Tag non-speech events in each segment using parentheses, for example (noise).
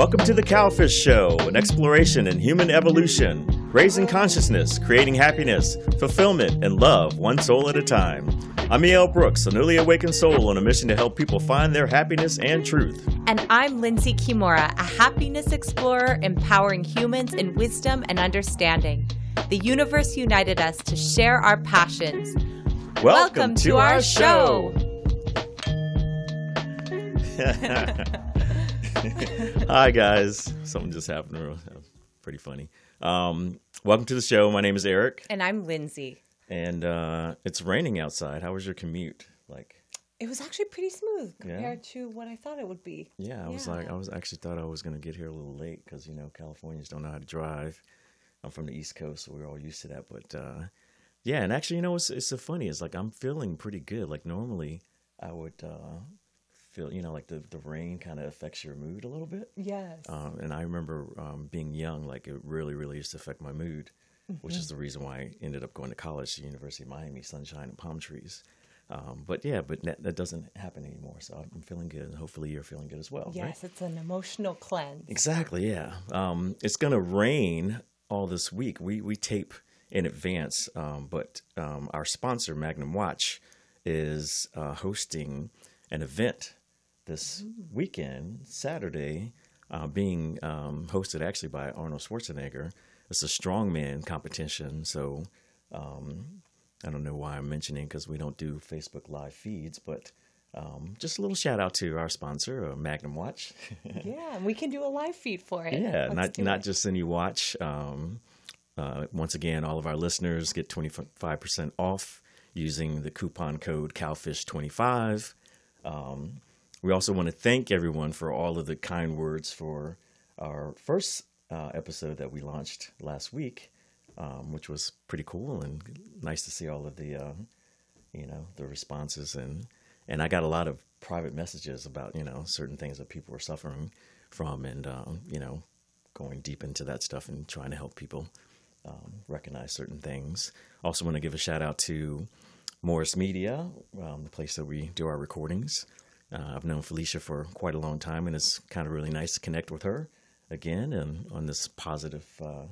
Welcome to the Cowfish Show, an exploration in human evolution, raising consciousness, creating happiness, fulfillment, and love one soul at a time. I'm E.L. Brooks, a newly awakened soul on a mission to help people find their happiness and truth. And I'm Lindsey Kimura, a happiness explorer empowering humans in wisdom and understanding. The universe united us to share our passions. Welcome, Welcome to, to, our, our show. (laughs) (laughs) (laughs) Hi, guys. Something just happened. Pretty funny. Um, welcome to the show. My name is Eric. And I'm Lindsey. And uh, it's raining outside. How was your commute? Like, it was actually pretty smooth compared yeah. to what I thought it would be. Yeah, I yeah. was like, I was actually thought I was going to get here a little late because you know Californians don't know how to drive. I'm from the East Coast, so we're all used to that. But uh, yeah, and actually, you know, it's it's so funny. It's like I'm feeling pretty good. Like normally, I would uh, feel, you know, like the, the rain kind of affects your mood a little bit. Yes. Um, and I remember um, being young, like it really, really used to affect my mood, mm-hmm. which is the reason why I ended up going to college, the University of Miami, sunshine and palm trees. Um, but yeah, but that, that, doesn't happen anymore. So I'm feeling good. And hopefully you're feeling good as well. Yes, right? it's an emotional cleanse. Exactly. Yeah. Um, it's going to rain all this week. We, we tape in advance, um, but um, our sponsor, Magnum Watch, is uh, hosting an event this weekend, Saturday, uh, being um, hosted actually by Arnold Schwarzenegger. It's a strongman competition. So um, I don't know why I'm mentioning because we don't do Facebook live feeds, but um, just a little shout out to our sponsor, uh, Magnum Watch. (laughs) yeah, we can do a live feed for it. Yeah, Let's not not it. just any watch. Um, uh, once again, all of our listeners get 25% off using the coupon code COWFISH25. Um, we also want to thank everyone for all of the kind words for our first uh, episode that we launched last week, um, which was pretty cool and nice to see all of the, uh, you know, the responses and and I got a lot of private messages about you know certain things that people were suffering from and um, you know going deep into that stuff and trying to help people um, recognize certain things. Also, want to give a shout out to Morris Media, um, the place that we do our recordings. Uh, I've known Felicia for quite a long time, and it's kind of really nice to connect with her again and on this positive uh,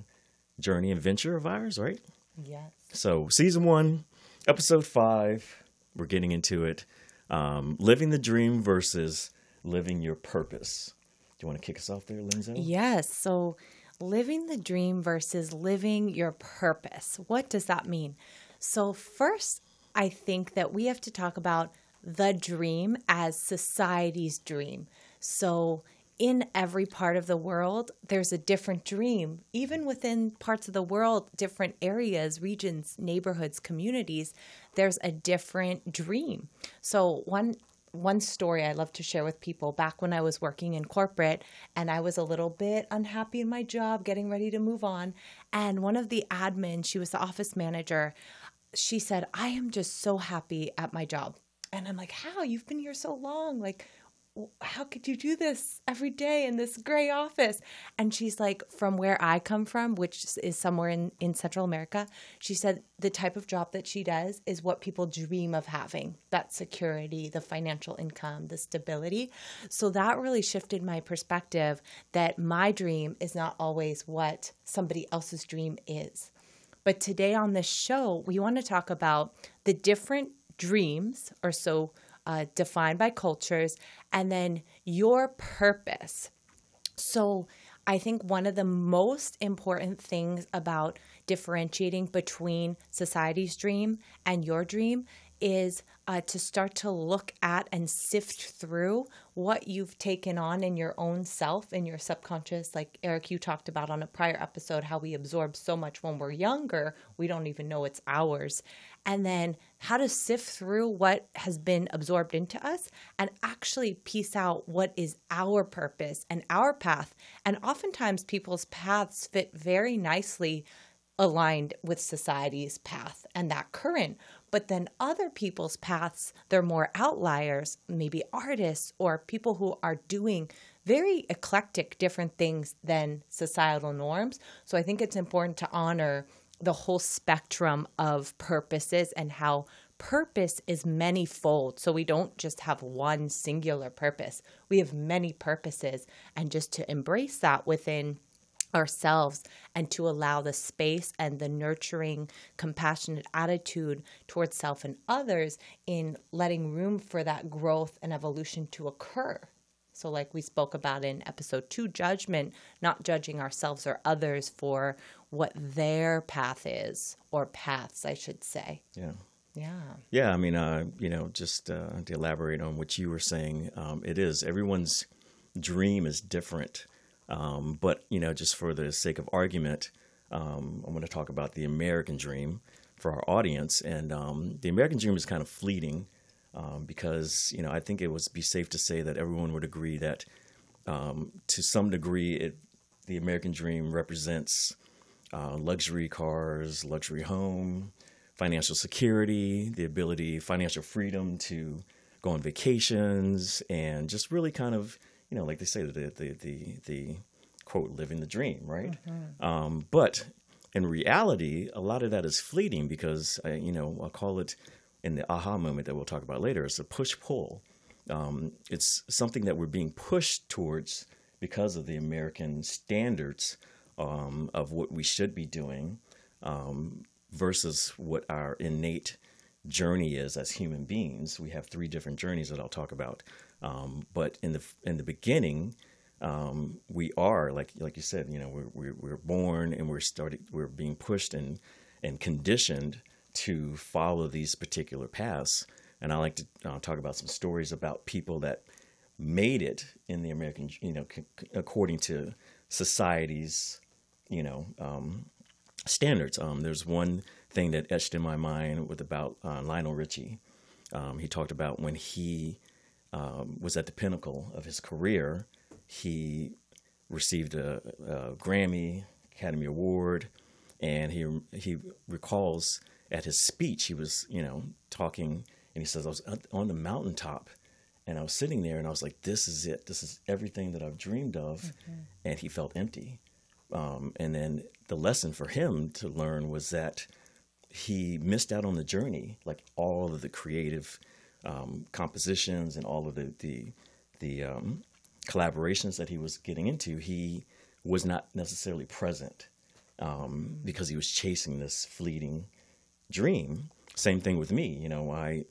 journey and venture of ours, right? Yes. So, season one, episode five, we're getting into it. Um, living the dream versus living your purpose. Do you want to kick us off there, Lindsey? Yes. So, living the dream versus living your purpose. What does that mean? So, first, I think that we have to talk about the dream as society's dream. So, in every part of the world, there's a different dream. Even within parts of the world, different areas, regions, neighborhoods, communities, there's a different dream. So, one one story I love to share with people back when I was working in corporate and I was a little bit unhappy in my job, getting ready to move on. And one of the admins, she was the office manager, she said, I am just so happy at my job. And I'm like, how? You've been here so long. Like, how could you do this every day in this gray office? And she's like, from where I come from, which is somewhere in, in Central America, she said the type of job that she does is what people dream of having that security, the financial income, the stability. So that really shifted my perspective that my dream is not always what somebody else's dream is. But today on this show, we want to talk about the different dreams are so uh, defined by cultures, and then your purpose. So, I think one of the most important things about differentiating between society's dream and your dream is uh, to start to look at and sift through what you've taken on in your own self, in your subconscious. Like Eric, you talked about on a prior episode, how we absorb so much when we're younger, we don't even know it's ours. And then how to sift through what has been absorbed into us and actually piece out what is our purpose and our path. And oftentimes, people's paths fit very nicely aligned with society's path and that current but then other people's paths, they're more outliers, maybe artists or people who are doing very eclectic different things than societal norms. So I think it's important to honor the whole spectrum of purposes and how purpose is many-fold. So we don't just have one singular purpose. We have many purposes. And just to embrace that within ourselves and to allow the space and the nurturing, compassionate attitude towards self and others in letting room for that growth and evolution to occur. So, like we spoke about in episode two, judgment, not judging ourselves or others for what their path is, or paths, I should say. Yeah. Yeah. Yeah, I mean, uh, you know, just uh, to elaborate on what you were saying, um, it is everyone's dream is different. Um, but you know, just for the sake of argument, um, I'm going to talk about the American dream for our audience, and um, the American dream is kind of fleeting um, because you know I think it would be safe to say that everyone would agree that um, to some degree, it the American dream represents uh, luxury cars, luxury home, financial security, the ability, financial freedom to go on vacations, and just really kind of you know, like they say, the the the, the quote, living the dream, right? Mm-hmm. Um, but in reality, a lot of that is fleeting because, I, you know, I'll call it in the aha moment that we'll talk about later. It's a push pull. Um, it's something that we're being pushed towards because of the American standards um, of what we should be doing um, versus what our innate journey is as human beings. We have three different journeys that I'll talk about. Um, but in the in the beginning, um, we are like like you said, you know, we're, we're, we're born and we're starting we're being pushed and and conditioned to follow these particular paths. And I like to uh, talk about some stories about people that made it in the American, you know, c- according to society's, you know, um, standards. Um, there's one thing that etched in my mind with about uh, Lionel Richie. Um, he talked about when he um, was at the pinnacle of his career. He received a, a, Grammy, Academy Award, and he he recalls at his speech he was you know talking and he says I was on the mountaintop and I was sitting there and I was like this is it this is everything that I've dreamed of mm-hmm. and he felt empty um, and then the lesson for him to learn was that he missed out on the journey like all of the creative um, compositions and all of the the, the um, collaborations that he was getting into, he was not necessarily present um, because he was chasing this fleeting dream. Same thing with me. You know, I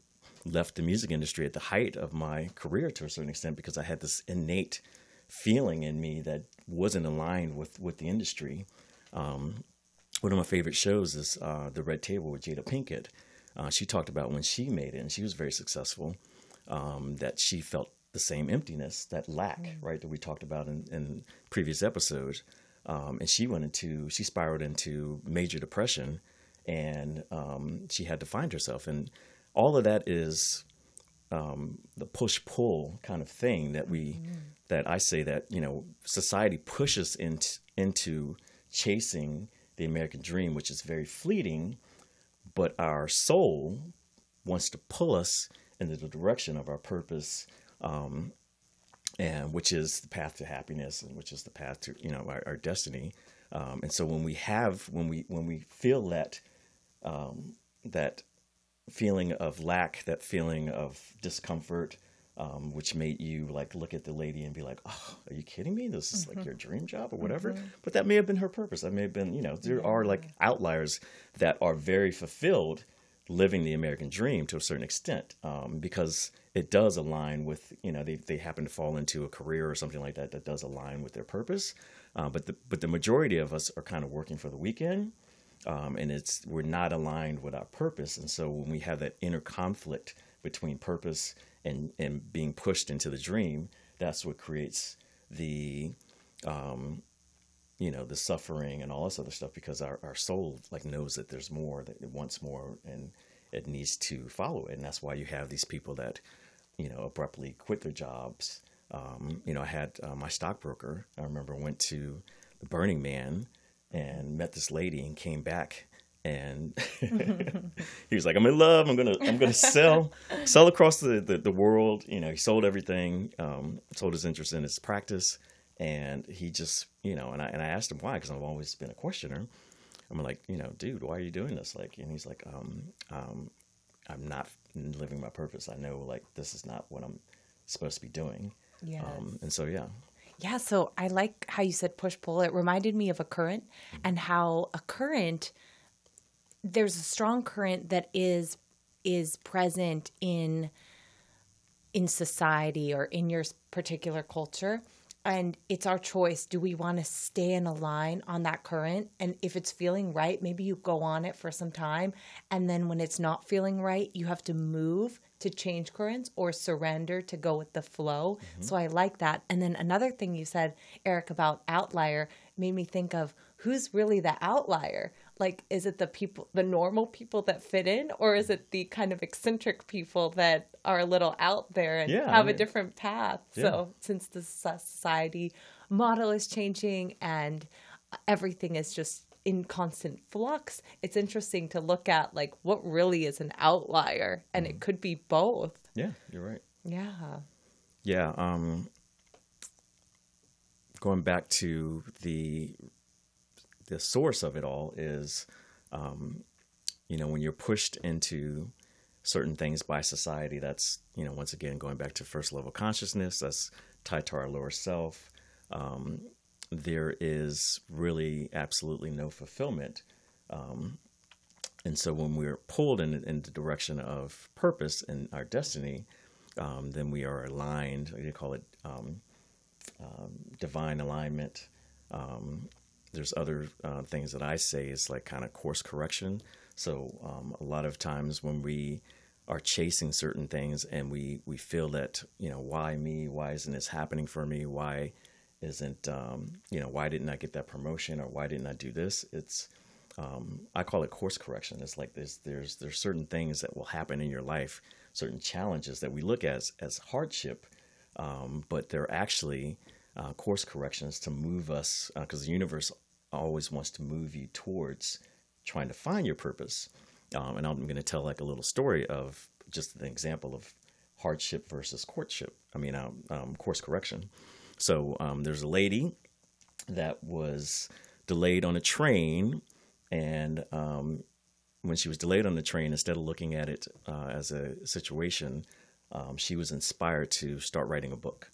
left the music industry at the height of my career to a certain extent because I had this innate feeling in me that wasn't aligned with with the industry. Um, one of my favorite shows is uh, The Red Table with Jada Pinkett, uh, she talked about when she made it and she was very successful, um, that she felt the same emptiness, that lack, mm. right, that we talked about in, in previous episodes. Um, and she went into, she spiraled into major depression and um, she had to find herself. And all of that is um, the push pull kind of thing that we, mm that I say that, you know, society pushes into, into chasing the American dream, which is very fleeting but our soul wants to pull us in the direction of our purpose, um, and which is the path to happiness, and which is the path to you know our, our destiny. Um, and so when we have when we when we feel that um, that feeling of lack, that feeling of discomfort, um, which made you like look at the lady and be like, "Oh, are you kidding me? This is mm-hmm. like your dream job or whatever." Mm-hmm. But that may have been her purpose. That may have been, you know, there are like outliers that are very fulfilled living the American dream to a certain extent um, because it does align with, you know, they they happen to fall into a career or something like that that does align with their purpose. Uh, but the but the majority of us are kind of working for the weekend. Um, and it's we're not aligned with our purpose, and so when we have that inner conflict between purpose and and being pushed into the dream, that's what creates the um, you know the suffering and all this other stuff because our, our soul like knows that there's more that it wants more and it needs to follow it. And that's why you have these people that you know abruptly quit their jobs. Um, you know i had uh, my stockbroker. I remember went to the burning man and met this lady and came back and (laughs) he was like, "I'm in love. I'm gonna I'm gonna sell sell across the, the, the world." You know, he sold everything, um, sold his interest in his practice, and he just you know, and I and I asked him why because I've always been a questioner. I'm like, you know, dude, why are you doing this? Like, and he's like, um, um, I'm not living my purpose. I know like this is not what I'm supposed to be doing. Yes. Um, and so yeah, Yeah, so I like how you said push pull. It reminded me of a current and how a current there's a strong current that is is present in in society or in your particular culture. And it's our choice. Do we want to stay in a line on that current? And if it's feeling right maybe you go on it for some time. And then when it's not feeling right you have to move to change currents or surrender to go with the flow. Mm-hmm. So i like that. And then another thing you said eric about outlier made me think of who's really the outlier like is it the people the normal people that fit in or is it the kind of eccentric people that are a little out there and Yeah, I have a different path so since the society model is changing and everything is just in constant flux it's interesting to look at like what really is an outlier and Mm-hmm. it could be both yeah, you're right. yeah Yeah. Um, going back to the the source of it all is, um, you know, when you're pushed into certain things by society. That's you know, once again going back to first level consciousness. That's tied to our lower self. Um, there is really absolutely no fulfillment. Um, and so when we're pulled in, in the direction of purpose and our destiny, um, then we are aligned. You call it um, um, divine alignment. There's other uh, things that I say is like kind of course correction. So um, a lot of times when we are chasing certain things and we we feel that you know why me? Why isn't this happening for me? Why isn't um, you know why didn't I get that promotion or why didn't I do this? It's um, I call it course correction. It's like there's there's there's certain things that will happen in your life, certain challenges that we look at as as hardship, um, but they're actually uh, course corrections to move us because the universe always wants to move you towards trying to find your purpose. Um, and I'm going to tell like a little story of just an example of hardship versus courtship. I mean, um, um, course correction. So um, there's a lady that was delayed on a train, and um, when she was delayed on the train, instead of looking at it uh, as a situation, um, she was inspired to start writing a book.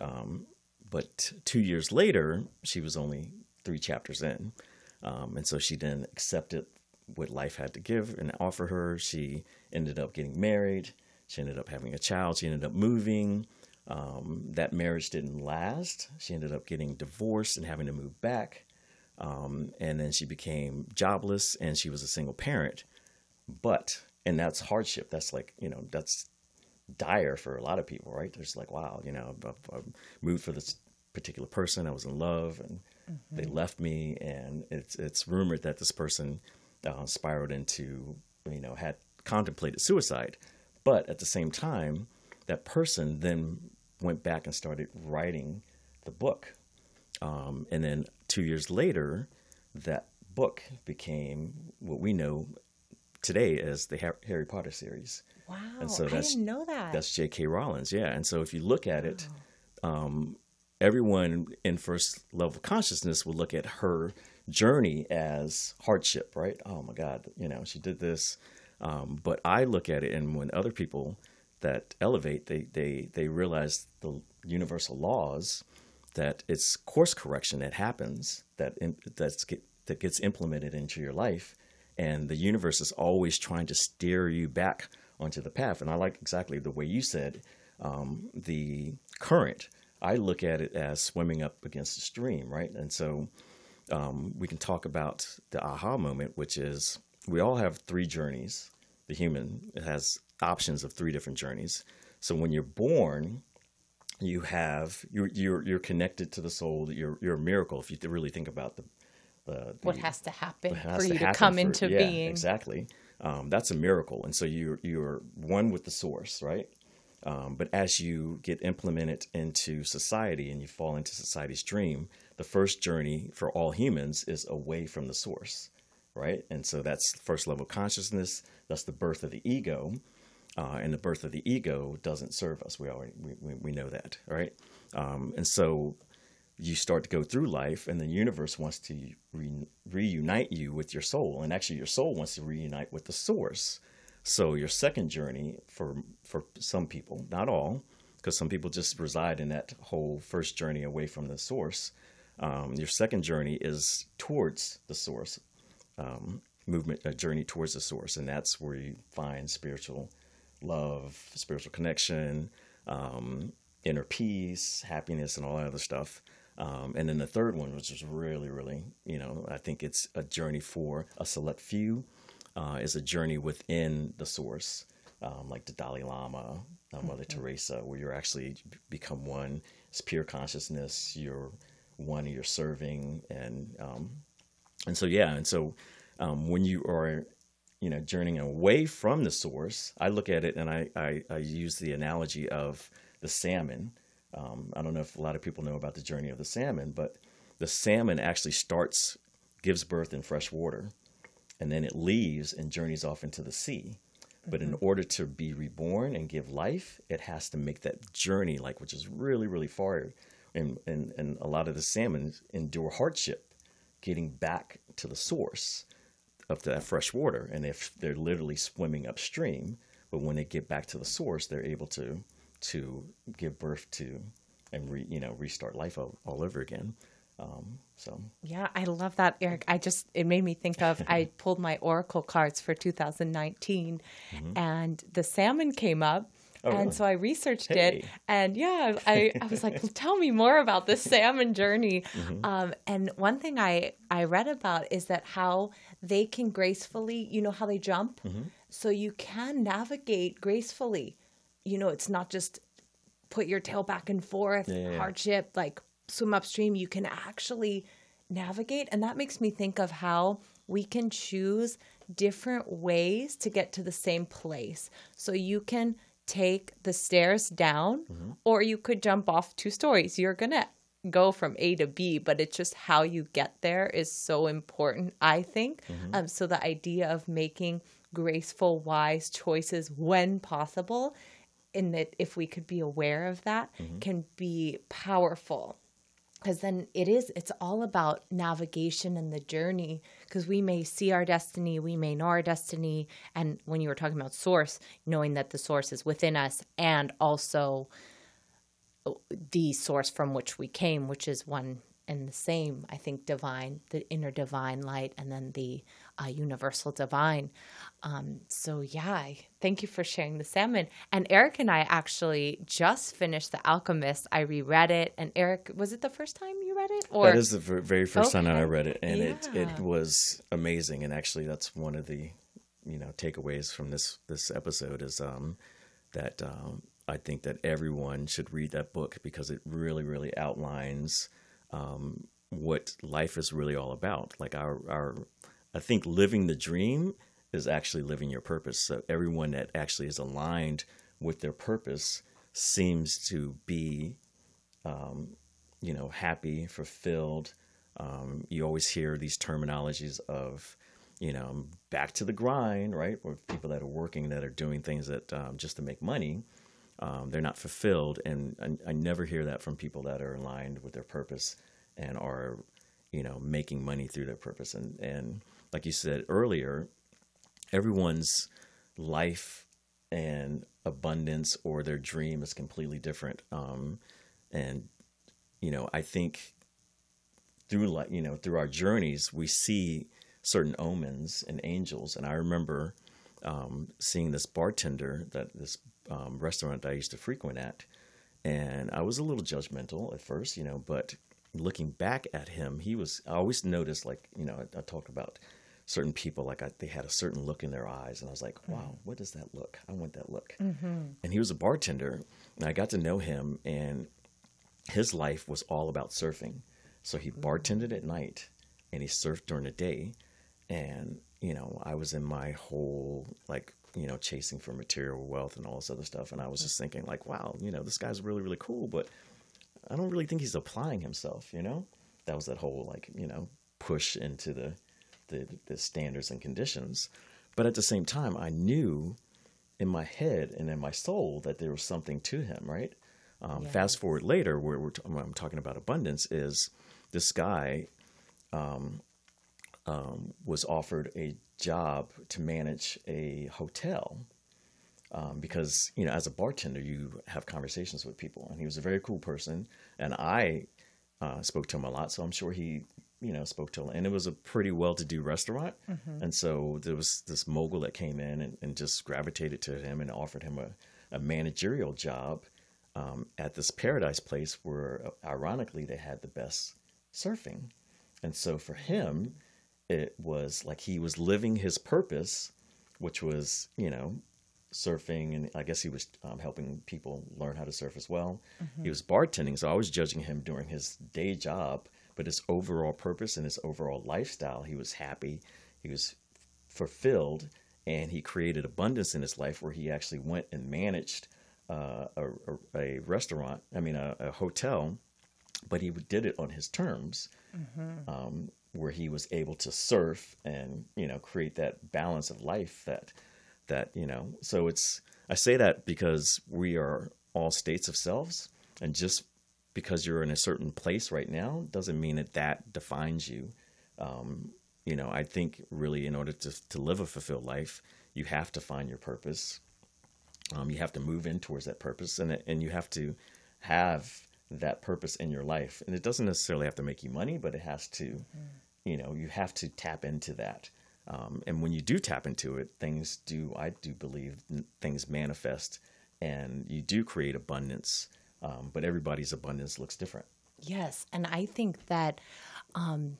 Um, but two years later, she was only three chapters in. Um, and so she then accepted what life had to give and offer her. She ended up getting married. She ended up having a child. She ended up moving. Um, that marriage didn't last. She ended up getting divorced and having to move back. Um, and then she became jobless and she was a single parent. But, and that's hardship. That's like, you know, that's dire for a lot of people, right? There's like, wow, you know, I, I moved for this particular person. I was in love, and they left me. And it's it's rumored that this person uh, spiraled into, you know, had contemplated suicide. But at the same time, that person then went back and started writing the book. Um, and then two years later, that book became what we know today as the Harry Potter series. wow And so i that's- didn't know that That's J.K. Rowling's, yeah. And so if you look at it, um, everyone in first level consciousness will look at her journey as hardship, right? Oh my God, you know, she did this. Um, but I look at it, and when other people that elevate, they they they realize the universal laws that it's course correction that happens that in, that's get, that gets implemented into your life, and the universe is always trying to steer you back onto the path. And I like exactly the way you said um, the current. I look at it as swimming up against the stream, right? And so um, we can talk about the aha moment, which is we all have three journeys. The human has options of three different journeys. So when you're born, you have you're you're you're connected to the soul. You're you're a miracle if you really think about the the, what has to happen it for has you to, come for- into yeah, being Exactly. Um, that's a miracle. And so you're you're one with the source, right? Um, but as you get implemented into society and you fall into society's dream, the first journey for all humans is away from the source, right? And so that's first level consciousness. That's the birth of the ego. Uh, and the birth of the ego doesn't serve us. We already we, we, we know that, right? Um, and so you start to go through life, and the universe wants to re- reunite you with your soul, and actually your soul wants to reunite with the source. So your second journey for for some people, not all, because some people just reside in that whole first journey away from the source. Um, your second journey is towards the source, um, movement, a journey towards the source, and that's where you find spiritual love, spiritual connection, um, inner peace, happiness, and all that other stuff. Um, and then the third one, which is really, really, you know, I think it's a journey for a select few, uh, is a journey within the source, um, like the Dalai Lama, uh, Mother mm-hmm. Teresa, where you're actually become one. It's pure consciousness. You're one. You're serving, and um, and so yeah, and so um, when you are, you know, journeying away from the source, I look at it and I I, I use the analogy of the salmon um, I don't know if a lot of people know about the journey of the salmon, but the salmon actually starts, gives birth in fresh water, and then it leaves and journeys off into the sea. But mm-hmm. in order to be reborn and give life, it has to make that journey, like which is really, really far. And, and, and a lot of the salmon endure hardship getting back to the source of that fresh water. And if they're literally swimming upstream, but when they get back to the source, they're able to to give birth to and re, you know restart life all, all over again. Um, so yeah, I love that, Eric. I just it made me think of I (laughs) pulled my oracle cards for 2019, mm-hmm. and the salmon came up. Oh, and really? so I researched hey. it, and yeah, I, I was like, well, (laughs) "Tell me more about this salmon journey." Mm-hmm. Um, and one thing I I read about is that how they can gracefully, you know, how they jump, mm-hmm. so you can navigate gracefully you know, it's not just put your tail back and forth, yeah, yeah, hardship, like swim upstream. You can actually navigate. And that makes me think of how we can choose different ways to get to the same place. So you can take the stairs down, mm-hmm. or you could jump off two stories. You're going to go from A to B, but it's just how you get there is so important, I think. Mm-hmm. Um, so the idea of making graceful, wise choices when possible in that if we could be aware of that mm-hmm. can be powerful because then it is it's all about navigation and the journey because we may see our destiny we may know our destiny and when you were talking about source knowing that the source is within us and also the source from which we came which is one and the same i think divine the inner divine light and then the uh, universal divine um, so yeah, thank you for sharing the salmon. And Eric and I actually just finished The Alchemist. I reread it, and Eric, was it the first time you read it? Or that is the very first okay. time that I read it, and yeah. it it was amazing. And actually, that's one of the you know takeaways from this this episode is um, that um, I think that everyone should read that book because it really really outlines um, what life is really all about. Like our our I think living the dream is actually living your purpose. So everyone that actually is aligned with their purpose seems to be, um, you know, happy, fulfilled. Um, you always hear these terminologies of, you know, back to the grind, right? Or people that are working that are doing things that um, just to make money, um, they're not fulfilled. And I, I never hear that from people that are aligned with their purpose and are, you know, making money through their purpose. And and like you said earlier, everyone's life and abundance or their dream is completely different. Um, and you know, I think through like you know through our journeys, we see certain omens and angels. And I remember um, seeing this bartender that this um, restaurant that I used to frequent at, and I was a little judgmental at first, you know, but looking back at him, he was. I always noticed, like you know, I, I talk about certain people like I, they had a certain look in their eyes and i was like wow mm-hmm. what is that look i want that look mm-hmm. and he was a bartender and i got to know him and his life was all about surfing so he bartended at night and he surfed during the day and you know i was in my whole like you know chasing for material wealth and all this other stuff and i was just thinking like wow you know this guy's really really cool but i don't really think he's applying himself you know that was that whole like you know push into the the, the standards and conditions. But at the same time, I knew in my head and in my soul that there was something to him, right? Um, yeah. Fast forward later, where we're t- I'm talking about abundance, is this guy um, um, was offered a job to manage a hotel um, because you know as a bartender you have conversations with people and he was a very cool person and i uh, spoke to him a lot so i'm sure he you know spoke to and it was a pretty well-to-do restaurant. And so there was this mogul that came in and, and just gravitated to him and offered him a, a managerial job um, at this paradise place where uh, ironically they had the best surfing. And so for him it was like he was living his purpose which was you know surfing and i guess he was um, helping people learn how to surf as well. He was bartending so i was judging him during his day job but his overall purpose and his overall lifestyle he was happy he was fulfilled and he created abundance in his life where he actually went and managed uh, a, a, a restaurant i mean a, a hotel but he did it on his terms um, where he was able to surf and you know create that balance of life that that you know so it's i say that because we are all states of selves and just because you're in a certain place right now doesn't mean that that defines you. Um, you know i think really in order to, to live a fulfilled life you have to find your purpose. Um, you have to move in towards that purpose and, and you have to have that purpose in your life. And it doesn't necessarily have to make you money but it has to you know you have to tap into that. Um, and when you do tap into it things do i do believe things manifest and you do create abundance um, but everybody's abundance looks different Yes. And I think that um,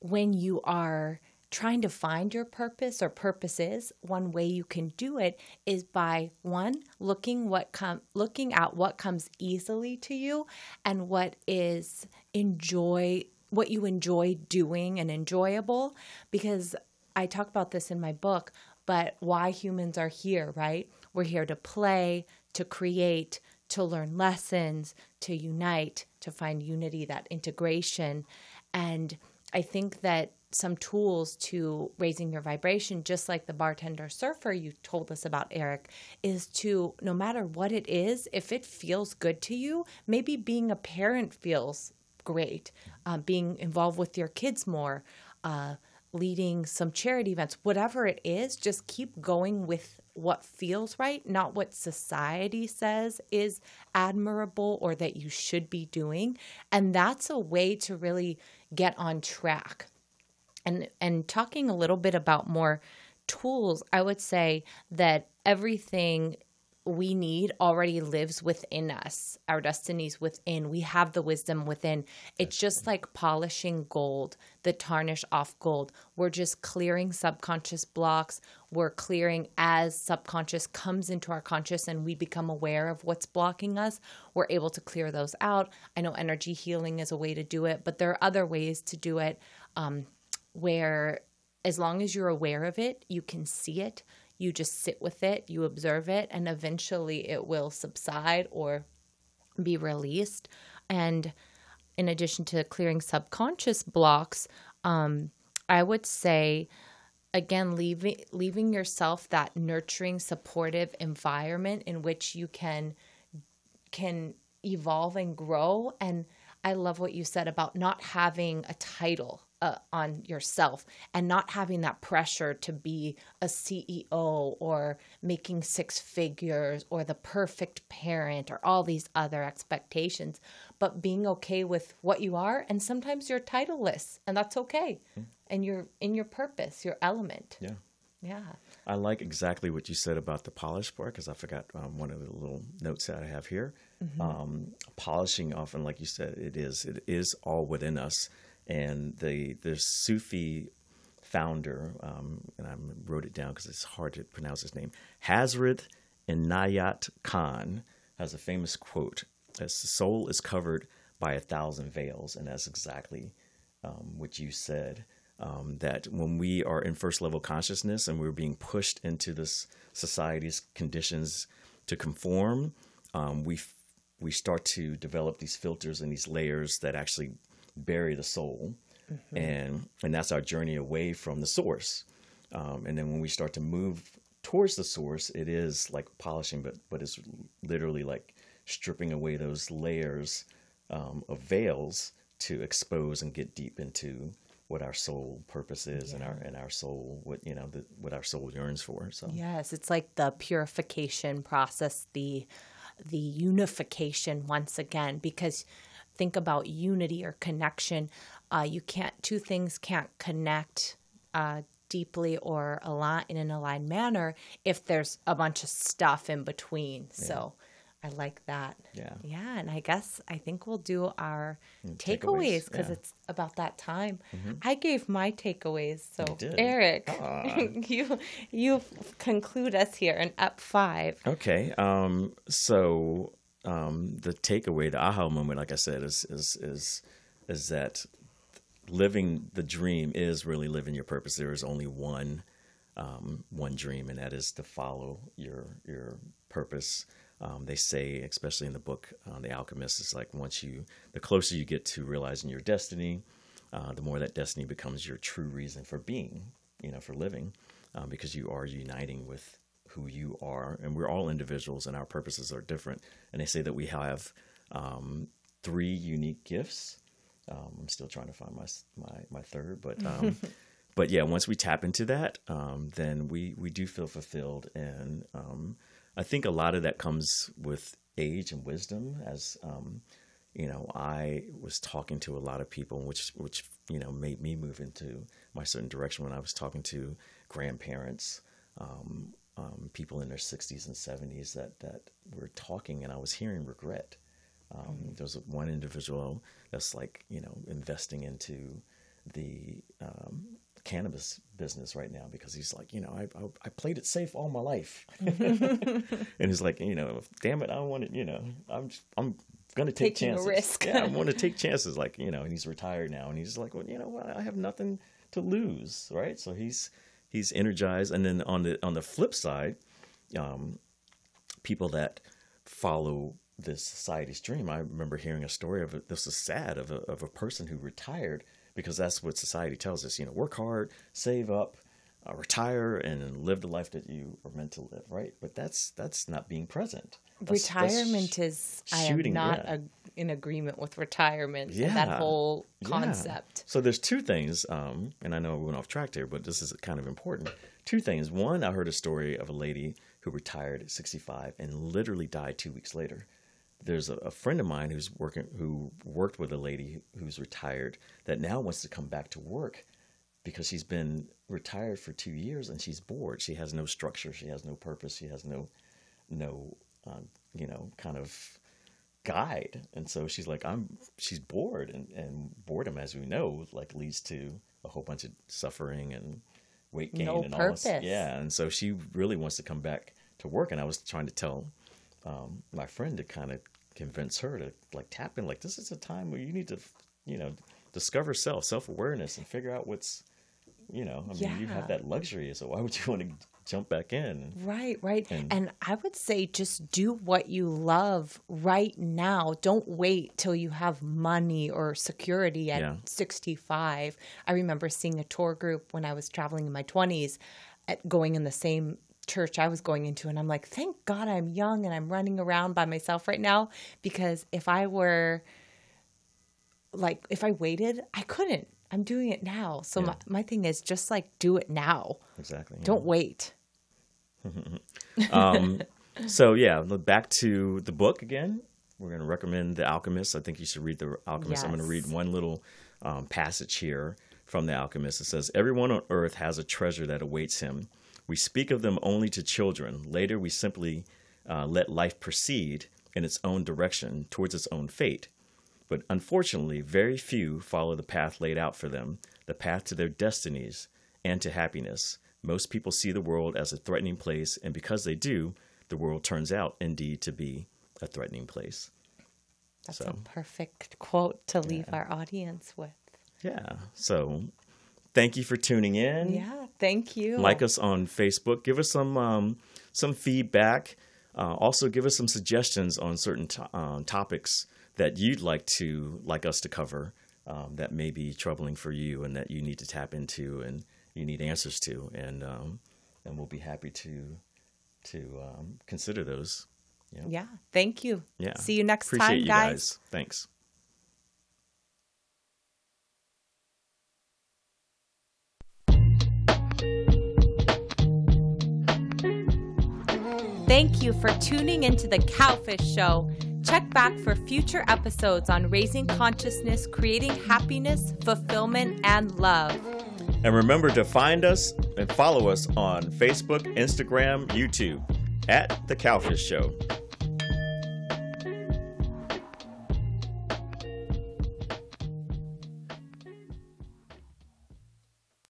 when you are trying to find your purpose or purposes, one way you can do it is by one looking what come looking at what comes easily to you and what is enjoy what you enjoy doing and enjoyable because I talk about this in my book, but why humans are here, right? We're here to play, to create, to learn lessons, to unite, to find unity, that integration. And I think that some tools to raising your vibration, just like the bartender surfer you told us about, Eric, is to no matter what it is, if it feels good to you, maybe being a parent feels great, uh, being involved with your kids more, uh, leading some charity events, whatever it is, just keep going with what feels right, not what society says is admirable or that you should be doing. And that's a way to really get on track and and talking a little bit about more tools i would say that everything we need already lives within us our destinies within. We have the wisdom within. It's just like polishing gold the tarnish off gold. We're just clearing subconscious blocks. We're clearing as subconscious comes into our conscious and we become aware of what's blocking us we're able to clear those out. I know energy healing is a way to do it but there are other ways to do it um, where as long as you're aware of it, you can see it, you just sit with it, you observe it, and eventually it will subside or be released. And in addition to clearing subconscious blocks, um, I would say again leaving leaving yourself that nurturing supportive environment in which you can can evolve and grow and i love what you said about not having a title uh, on yourself and not having that pressure to be a ceo or making six figures or the perfect parent or all these other expectations but being okay with what you are and sometimes you're titleless and that's okay. And you're in your purpose your element. Yeah. Yeah. I like exactly what you said about the polish part because I forgot um, one of the little notes that I have here. Um, polishing often, like you said, it is it is all within us. And the the Sufi founder, um, and I wrote it down because it's hard to pronounce his name, Hazrat Inayat Khan has a famous quote: "As the soul is covered by a thousand veils," and that's exactly um, what you said. Um, that when we are in first level consciousness and we're being pushed into this society's conditions to conform, um, we f- we start to develop these filters and these layers that actually bury the soul, and and that's our journey away from the source. Um, and then when we start to move towards the source, it is like polishing, but but it's literally like stripping away those layers um, of veils to expose and get deep into what our soul purpose is and our and our soul what you know the, what our soul yearns for. So Yes, it's like the purification process, the the unification once again because think about unity or connection. Uh, you can't two things can't connect uh, deeply or align in an aligned manner if there's a bunch of stuff in between. So I like that. Yeah. Yeah, and I guess I think we'll do our takeaways, takeaways because yeah. it's about that time. I gave my takeaways, so? Eric, (laughs) you you conclude us here in up five. Okay. Um, so um, the takeaway, the aha moment, like I said, is is is is that living the dream is really living your purpose. There is only one um, one dream, and that is to follow your your purpose. Um, they say, especially in the book uh, The Alchemist, it's like once you, the closer you get to realizing your destiny, uh, the more that destiny becomes your true reason for being, you know, for living, um, because you are uniting with who you are, and we're all individuals, and our purposes are different. And they say that we have um, three unique gifts. Um, I'm still trying to find my my my third, but (laughs) um, but yeah, once we tap into that, um, then we we do feel fulfilled, and um, I think a lot of that comes with age and wisdom. As um, you know, I was talking to a lot of people, which which you know made me move into my certain direction when I was talking to grandparents. Um, um, people in their 60s and 70s that, that were talking, and I was hearing regret. Um, There's one individual that's like, you know, investing into the um, cannabis business right now because he's like, you know, I, I, I played it safe all my life. (laughs) and he's like, you know, damn it, I want it, you know, I'm, I'm going to take Taking a chances. risk. yeah, I want to take chances. Like, you know, and he's retired now and he's like, well, you know what? I have nothing to lose. Right. So he's, he's energized. And then on the, on the flip side, um, people that follow this society's dream. I remember hearing a story of a, this is sad of a, of a person who retired because that's what society tells us. You know, work hard, save up, uh, retire, and live the life that you are meant to live. Right? But that's that's not being present. That's- that's retirement sh- is I am not yeah. a, in agreement with retirement and Yeah. that whole Yeah. concept. So there's two things, um, and I know we went off track there, but this is kind of important. Two things. One, I heard a story of a lady who retired at 65 and literally died two weeks later. There's a, a friend of mine who's working, who worked with a lady who's retired that now wants to come back to work because she's been retired for two years and she's bored. She has no structure. She has no purpose. She has no, no, uh, you know, kind of guide. And so she's like, I'm, she's bored and, and boredom, as we know, like leads to a whole bunch of suffering and weight gain No and all this. purpose. Yeah. And so she really wants to come back to work. And I was trying to tell um, my friend to kind of convince her to like tap in, like, this is a time where you need to, you know, discover self, self awareness and figure out what's, you know, I mean, you have that luxury. So why would you want to jump back in? Right, right. And- And, I would say just do what you love right now. Don't wait till you have money or security at Yeah. 65. I remember seeing a tour group when I was traveling in my 20s at uh, going in the same church I was going into and I'm like, "Thank God I'm young and I'm running around by myself right now because if I were like if I waited, I couldn't. I'm doing it now. So Yeah. my, my thing is just like do it now. Exactly. Don't wait. (laughs) So yeah, back to the book again. We're going to recommend The Alchemist. I think you should read The Alchemist. I'm going to read one little um, passage here from The Alchemist. It says, "Everyone on earth has a treasure that awaits him. We speak of them only to children. Later, we simply uh, let life proceed in its own direction towards its own fate. But unfortunately, very few follow the path laid out for them, the path to their destinies and to happiness. Most people see the world as a threatening place, and because they do, the world turns out indeed to be a threatening place. That's So- a perfect quote to leave our audience with. Yeah. So thank you for tuning in. Yeah, thank you. Like us on Facebook. Give us some um, some feedback. Uh, also, give us some suggestions on certain to- um, topics that you'd like to like us to cover um, that may be troubling for you and that you need to tap into and you need answers to, and um, and we'll be happy to to um, consider those. Yeah. yeah. Thank you. Yeah. See you next Appreciate time, you guys. guys. Thanks. Thank you for tuning into the Cowfish Show. Check back for future episodes on raising consciousness, creating happiness, fulfillment, and love. And remember to find us and follow us on Facebook, Instagram, YouTube at The Cowfish Show.